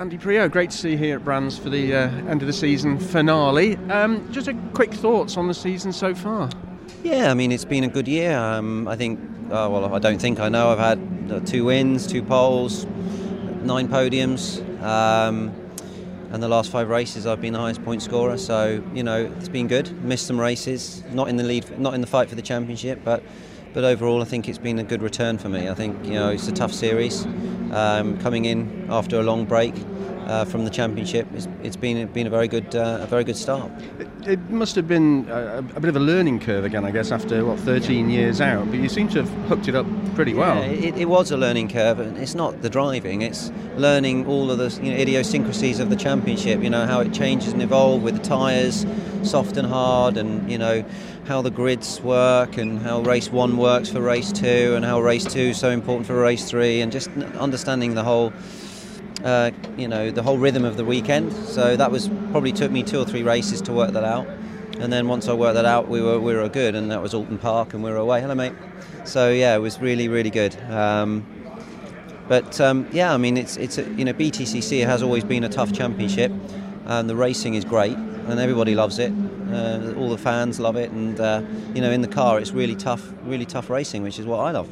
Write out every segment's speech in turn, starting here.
Andy Priaulx, great to see you here at Brands for the uh, end of the season finale. Um, just a quick thoughts on the season so far. Yeah, I mean it's been a good year. Um, I think, uh, well, I don't think I know. I've had uh, two wins, two poles, nine podiums, um, and the last five races I've been the highest point scorer. So you know it's been good. Missed some races, not in the lead, not in the fight for the championship, but but overall I think it's been a good return for me. I think you know it's a tough series, um, coming in after a long break uh, from the championship. It's, it's been been a very good uh, a very good start. It, it must have been a, a, bit of a learning curve again, I guess, after what 13 years out. But you seem to have hooked it up pretty well. Yeah, it, it was a learning curve, and it's not the driving; it's learning all of the you know, idiosyncrasies of the championship. You know how it changes and evolves with the tyres, soft and hard, and you know how the grids work and how race one works for race two, and how race two is so important for race three, and just understanding the whole uh, you know, the whole rhythm of the weekend. So that was probably took me two or three races to work that out. And then once I worked that out, we were we were good, and that was Oulton Park, and we were away. Hello, mate. So yeah, it was really really good. Um, but um, yeah, I mean, it's it's a, you know BTCC has always been a tough championship, and the racing is great, and everybody loves it. Uh, all the fans love it, and uh, you know in the car it's really tough, really tough racing, which is what I love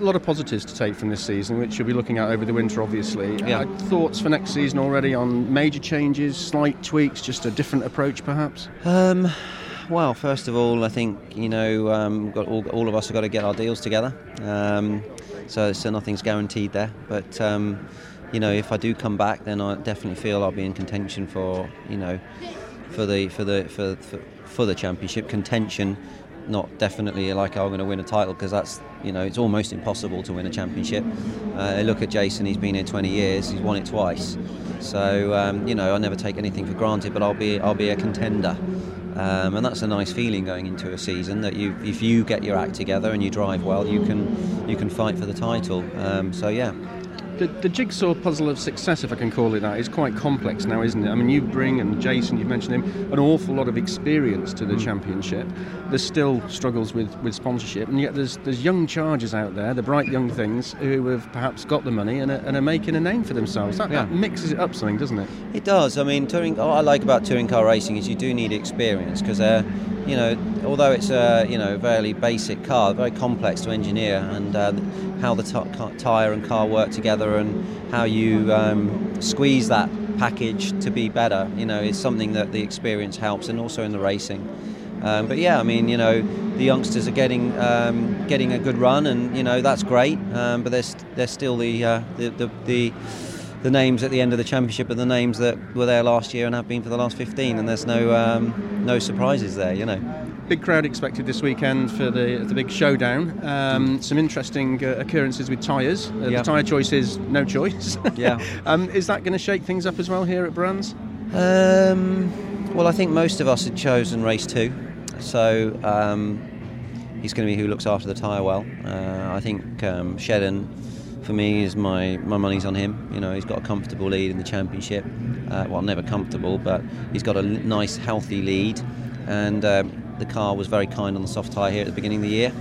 a lot of positives to take from this season, which you'll be looking at over the winter, obviously. Yeah. Uh, thoughts for next season already on major changes, slight tweaks, just a different approach, perhaps? Um, well, first of all, I think you know um, got all, all, of us have got to get our deals together. Um, so, so nothing's guaranteed there. But um, you know, if I do come back, then I definitely feel I'll be in contention for you know for the for the for, for, for the championship contention not definitely like oh, I'm going to win a title because that's you know it's almost impossible to win a championship. Uh, look at Jason; he's been here 20 years, he's won it twice. So um, you know I never take anything for granted, but I'll be I'll be a contender. Um, and that's a nice feeling going into a season that you, if you get your act together and you drive well, you can you can fight for the title. Um, so yeah, the, the, jigsaw puzzle of success, if I can call it that, is quite complex now, isn't it? I mean, you bring, and Jason, you've mentioned him, an awful lot of experience to the mm. championship. There's still struggles with, with sponsorship, and yet there's there's young chargers out there, the bright young things, who have perhaps got the money and are, and are making a name for themselves. That, yeah. that, mixes it up something, doesn't it? It does. I mean, touring. What I like about touring car racing is you do need experience because they're you know, although it's a you know fairly basic car, very complex to engineer, and uh, how the t- tyre and car work together, and how you um, squeeze that package to be better, you know, is something that the experience helps, and also in the racing. Um, but yeah, I mean, you know, the youngsters are getting um, getting a good run, and you know that's great. Um, but there's there's still the, uh, the, the the the names at the end of the championship are the names that were there last year and have been for the last 15, and there's no um, no surprises there, you know. Big crowd expected this weekend for the the big showdown. Um, some interesting uh, occurrences with tyres. Uh, The tyre choice is no choice. yeah. um, is that going to shake things up as well here at Brands? Um, well, I think most of us had chosen race two, so um, he's going to be who looks after the tyre well. Uh, I think um, Shedden for me is my my money's on him. You know, he's got a comfortable lead in the championship. Uh, well, never comfortable, but he's got a nice, healthy lead, and um, the car was very kind on the soft tyre here at the beginning of the year.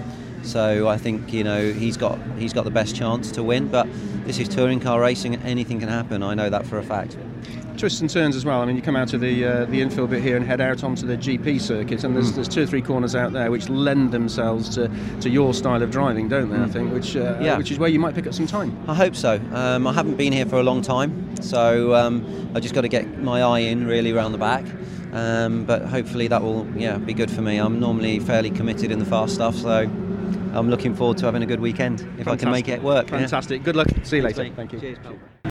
So I think you know he's got he's got the best chance to win. But this is touring car racing; anything can happen. I know that for a fact twists and turns as well. I mean, you come out of the uh, the infield bit here and head out onto the GP circuit, and there's, mm. there's two or three corners out there which lend themselves to, to your style of driving, don't they? Mm. I think, which uh, yeah. which is where you might pick up some time. I hope so. Um, I haven't been here for a long time, so um, I just got to get my eye in really around the back. Um, but hopefully that will yeah be good for me. I'm normally fairly committed in the fast stuff, so I'm looking forward to having a good weekend if Fantastic. I can make it work. Fantastic. Yeah. Good luck. See you later. Thank you. Cheers.